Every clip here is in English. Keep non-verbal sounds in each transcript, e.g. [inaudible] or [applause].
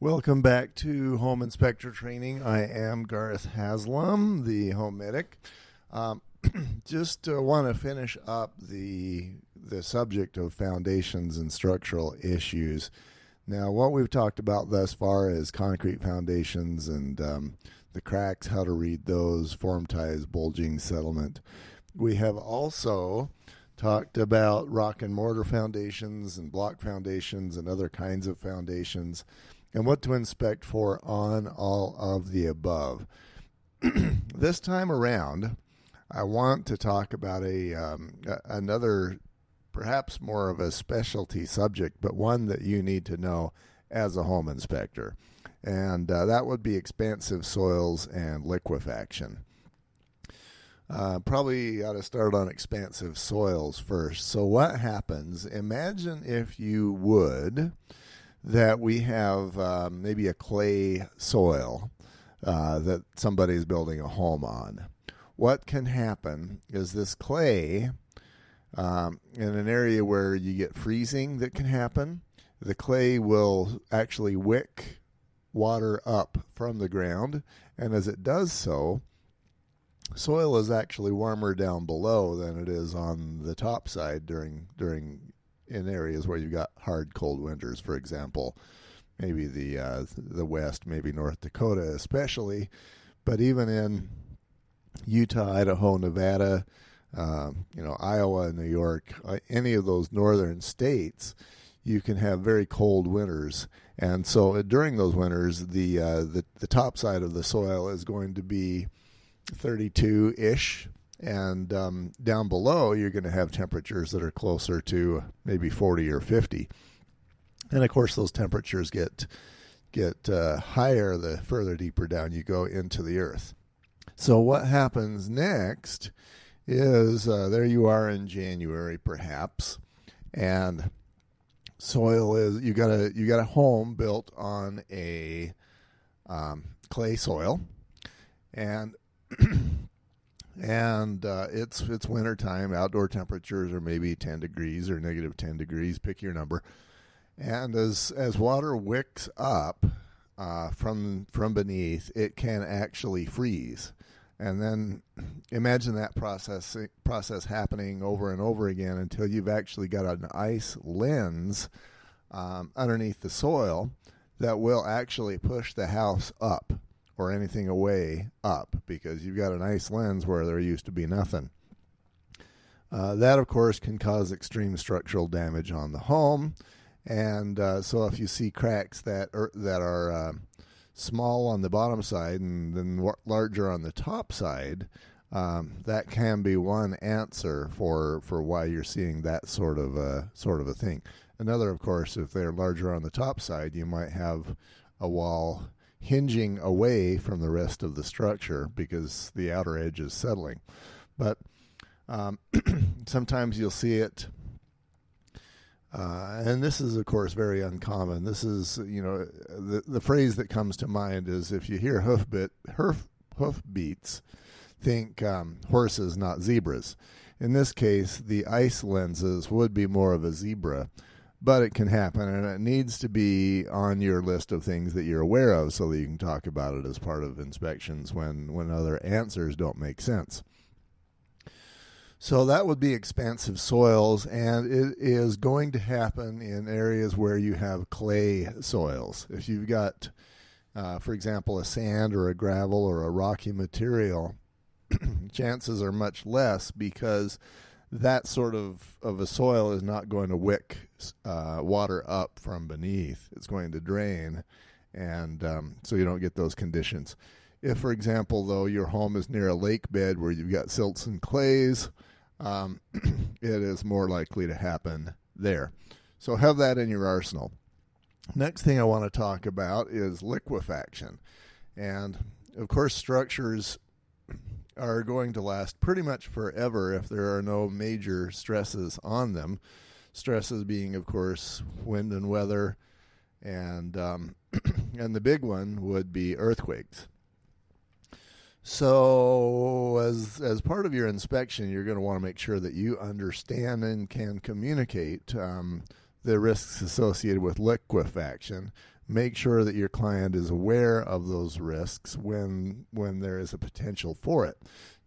Welcome back to Home Inspector Training. I am Garth Haslam, the home medic. Um, [clears throat] just uh, want to finish up the the subject of foundations and structural issues. Now, what we've talked about thus far is concrete foundations and um, the cracks, how to read those, form ties, bulging, settlement. We have also talked about rock and mortar foundations and block foundations and other kinds of foundations and what to inspect for on all of the above. [clears throat] this time around, I want to talk about a um, another, perhaps more of a specialty subject, but one that you need to know as a home inspector, and uh, that would be expansive soils and liquefaction. Uh, probably ought to start on expansive soils first. So, what happens? Imagine if you would that we have um, maybe a clay soil uh, that somebody's building a home on. What can happen is this clay, um, in an area where you get freezing that can happen, the clay will actually wick water up from the ground, and as it does so, soil is actually warmer down below than it is on the top side during during in areas where you've got hard cold winters, for example, maybe the uh, the West, maybe North Dakota, especially, but even in Utah, Idaho, Nevada, um, you know, Iowa, New York, uh, any of those northern states, you can have very cold winters, and so uh, during those winters, the uh, the the top side of the soil is going to be 32 ish and um, down below you're going to have temperatures that are closer to maybe 40 or 50 and of course those temperatures get get uh, higher the further deeper down you go into the earth. So what happens next is uh, there you are in january perhaps and soil is you got a you got a home built on a um, clay soil. And [clears throat] and uh, it's it's winter time. Outdoor temperatures are maybe ten degrees or negative ten degrees. Pick your number. And as as water wicks up uh, from from beneath, it can actually freeze. And then imagine that process process happening over and over again until you've actually got an ice lens um, underneath the soil that will actually push the house up or anything away up because you've got an ice lens where there used to be nothing. Uh, that, of course, can cause extreme structural damage on the home. And uh, so, if you see cracks that are, that are uh, small on the bottom side and then larger on the top side, um, that can be one answer for for why you're seeing that sort of a sort of a thing. Another, of course, if they're larger on the top side, you might have a wall hinging away from the rest of the structure because the outer edge is settling. But um, [clears throat] sometimes you'll see it. Uh, and this is, of course, very uncommon. This is, you know, the the phrase that comes to mind is if you hear hoof bit hoof hoof beats, think um, horses, not zebras. In this case, the ice lenses would be more of a zebra but it can happen and it needs to be on your list of things that you're aware of so that you can talk about it as part of inspections when when other answers don't make sense. So that would be expansive soils and it is going to happen in areas where you have clay soils. If you've got uh, for example a sand or a gravel or a rocky material [clears throat] chances are much less because that sort of, of a soil is not going to wick uh, water up from beneath. It's going to drain, and um, so you don't get those conditions. If, for example, though, your home is near a lake bed where you've got silts and clays, um, [clears throat] it is more likely to happen there. So have that in your arsenal. Next thing I want to talk about is liquefaction. And of course, structures are going to last pretty much forever if there are no major stresses on them. Stresses being, of course, wind and weather, and um, [clears throat] and the big one would be earthquakes. So, as as part of your inspection, you're going to want to make sure that you understand and can communicate um, the risks associated with liquefaction. Make sure that your client is aware of those risks when when there is a potential for it.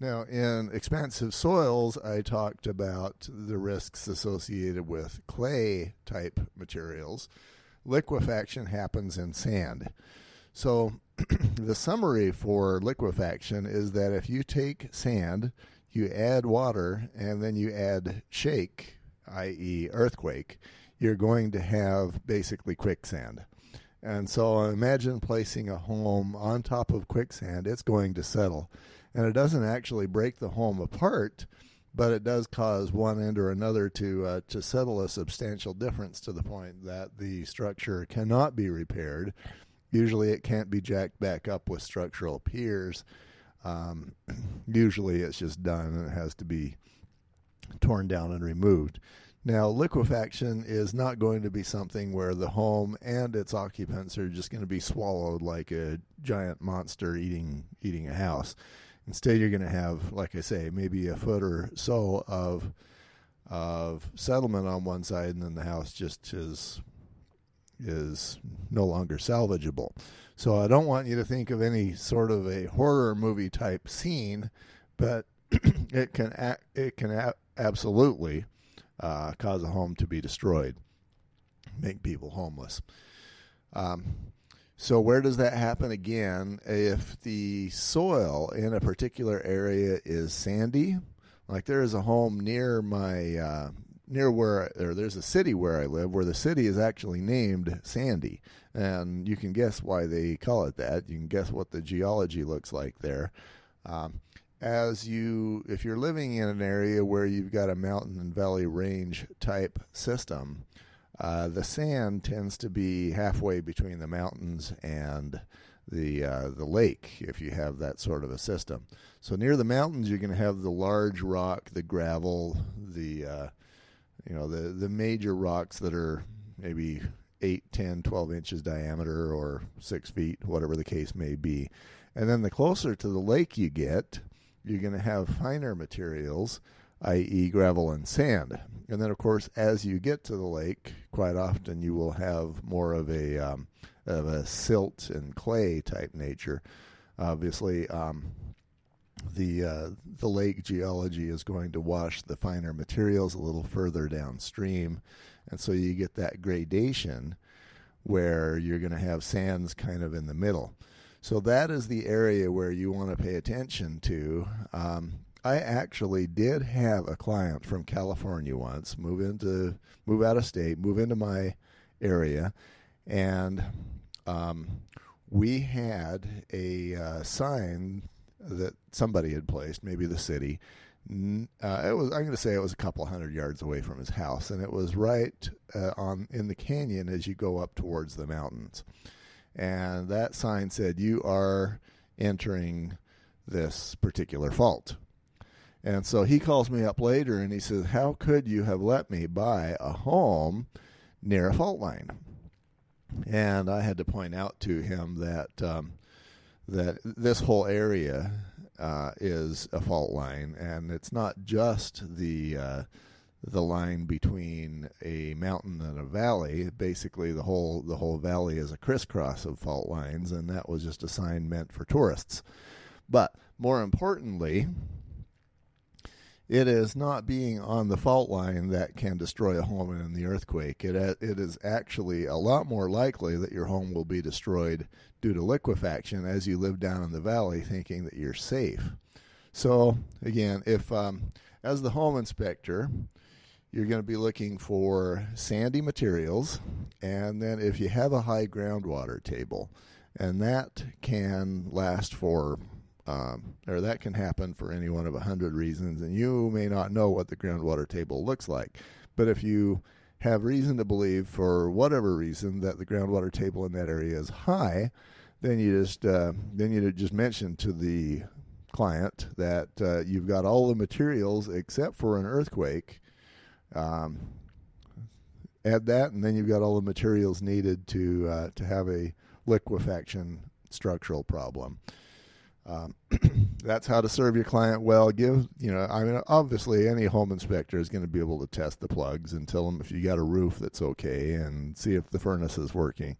Now, in expansive soils, I talked about the risks associated with clay type materials. Liquefaction happens in sand. So, [clears throat] the summary for liquefaction is that if you take sand, you add water, and then you add shake, i.e., earthquake, you're going to have basically quicksand. And so imagine placing a home on top of quicksand, it's going to settle. And it doesn't actually break the home apart, but it does cause one end or another to uh, to settle a substantial difference to the point that the structure cannot be repaired. Usually, it can't be jacked back up with structural piers. Um, [clears throat] usually, it's just done and it has to be torn down and removed. Now, liquefaction is not going to be something where the home and its occupants are just going to be swallowed like a giant monster eating eating a house. Instead, you're going to have, like I say, maybe a foot or so of of settlement on one side, and then the house just is is no longer salvageable. So I don't want you to think of any sort of a horror movie type scene, but [clears throat] it can it can absolutely uh, cause a home to be destroyed, make people homeless. Um, so, where does that happen again? If the soil in a particular area is sandy, like there is a home near my uh, near where or there's a city where I live where the city is actually named Sandy, and you can guess why they call it that. You can guess what the geology looks like there. Um, as you if you're living in an area where you've got a mountain and valley range type system uh, the sand tends to be halfway between the mountains and the uh, the lake if you have that sort of a system. So near the mountains you're going to have the large rock the gravel the uh, you know the the major rocks that are maybe 8 10 12 inches diameter or 6 feet whatever the case may be. And then the closer to the lake you get you're going to have finer materials, i.e., gravel and sand. And then, of course, as you get to the lake, quite often you will have more of a um, of a silt and clay type nature. Obviously, um, the uh, the lake geology is going to wash the finer materials a little further downstream, and so you get that gradation where you're going to have sands kind of in the middle. So that is the area where you want to pay attention to. Um, I actually did have a client from California once move into move out of state, move into my area, and um, we had a uh, sign that somebody had placed, maybe the city. Uh, it was I'm going to say it was a couple hundred yards away from his house, and it was right uh, on in the canyon as you go up towards the mountains and that sign said, You are entering this particular fault. And so he calls me up later and he says, How could you have let me buy a home near a fault line? And I had to point out to him that um, that this whole area uh, is a fault line, and it's not just the uh, the line between a mountain and a valley. Basically, the whole the whole valley is a crisscross of fault lines, and that was just a sign meant for tourists. But more importantly, it is not being on the fault line that can destroy a home in the earthquake. It it is actually a lot more likely that your home will be destroyed due to liquefaction as you live down in the valley, thinking that you're safe. So again, if um, as the home inspector, you're going to be looking for sandy materials, and then if you have a high groundwater table, and that can last for, um, or that can happen for any one of a hundred reasons, and you may not know what the groundwater table looks like, but if you have reason to believe, for whatever reason, that the groundwater table in that area is high, then you just uh, then you just mention to the client that uh, you've got all the materials except for an earthquake um, add that, and then you've got all the materials needed to uh, to have a liquefaction structural problem. Um, [clears throat] that's how to serve your client well. Give you know, I mean, obviously, any home inspector is going to be able to test the plugs and tell them if you got a roof that's okay and see if the furnace is working.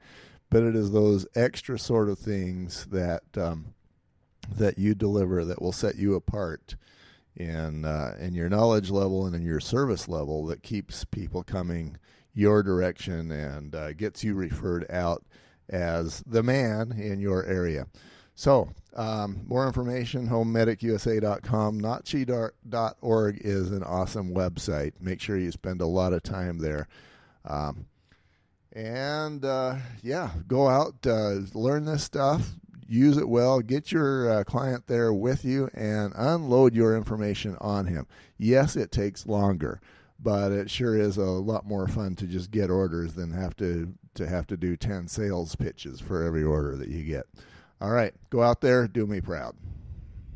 but it is those extra sort of things that um, that you deliver that will set you apart in uh, in your knowledge level and in your service level that keeps people coming your direction and uh, gets you referred out as the man in your area. So, um, more information, homemedicusa.com. Nachi.org is an awesome website. Make sure you spend a lot of time there. Um, and uh, yeah, go out, uh, learn this stuff, use it well, get your uh, client there with you, and unload your information on him. Yes, it takes longer, but it sure is a lot more fun to just get orders than have to to have to do ten sales pitches for every order that you get. All right, go out there, do me proud.